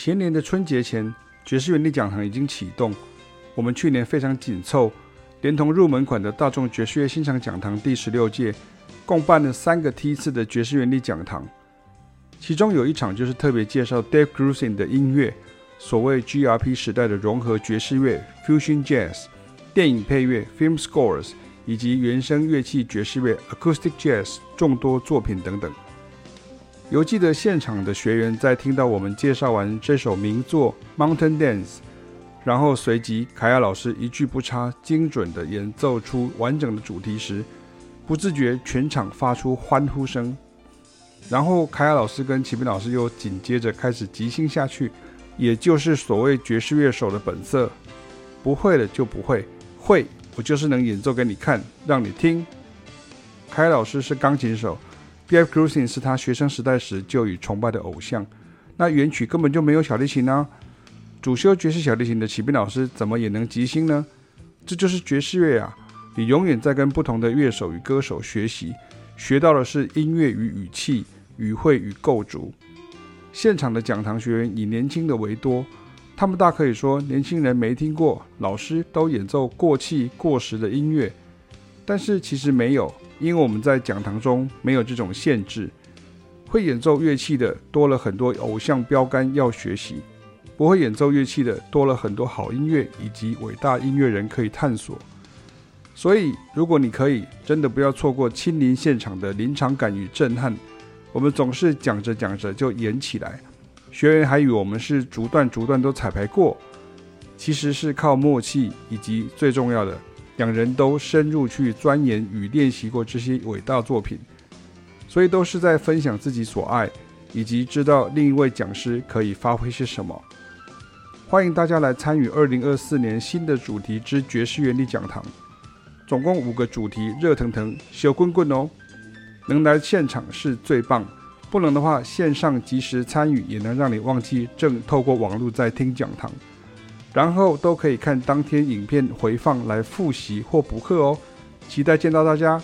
前年的春节前，爵士原地讲堂已经启动。我们去年非常紧凑，连同入门款的大众爵士乐欣赏讲堂第十六届，共办了三个梯次的爵士原地讲堂。其中有一场就是特别介绍 Dave Grusin 的音乐，所谓 GRP 时代的融合爵士乐 （Fusion Jazz）、电影配乐 （Film Scores） 以及原声乐器爵士乐 （Acoustic Jazz） 众多作品等等。犹记得现场的学员在听到我们介绍完这首名作《Mountain Dance》，然后随即凯亚老师一句不差、精准地演奏出完整的主题时，不自觉全场发出欢呼声。然后凯亚老师跟齐斌老师又紧接着开始即兴下去，也就是所谓爵士乐手的本色：不会了就不会，会我就是能演奏给你看，让你听。凯老师是钢琴手。B.F. g r u s i n 是他学生时代时就已崇拜的偶像，那原曲根本就没有小提琴呢。主修爵士小提琴的启斌老师怎么也能即兴呢？这就是爵士乐啊！你永远在跟不同的乐手与歌手学习，学到的是音乐与语气、语汇与构筑。现场的讲堂学员以年轻的为多，他们大可以说年轻人没听过，老师都演奏过气过时的音乐，但是其实没有。因为我们在讲堂中没有这种限制，会演奏乐器的多了很多偶像标杆要学习，不会演奏乐器的多了很多好音乐以及伟大音乐人可以探索。所以，如果你可以，真的不要错过亲临现场的临场感与震撼。我们总是讲着讲着就演起来，学员还以为我们是逐段逐段都彩排过，其实是靠默契以及最重要的。两人都深入去钻研与练习过这些伟大作品，所以都是在分享自己所爱，以及知道另一位讲师可以发挥些什么。欢迎大家来参与二零二四年新的主题之爵士原理讲堂，总共五个主题，热腾腾、小滚滚哦！能来现场是最棒，不能的话线上及时参与也能让你忘记正透过网络在听讲堂。然后都可以看当天影片回放来复习或补课哦，期待见到大家。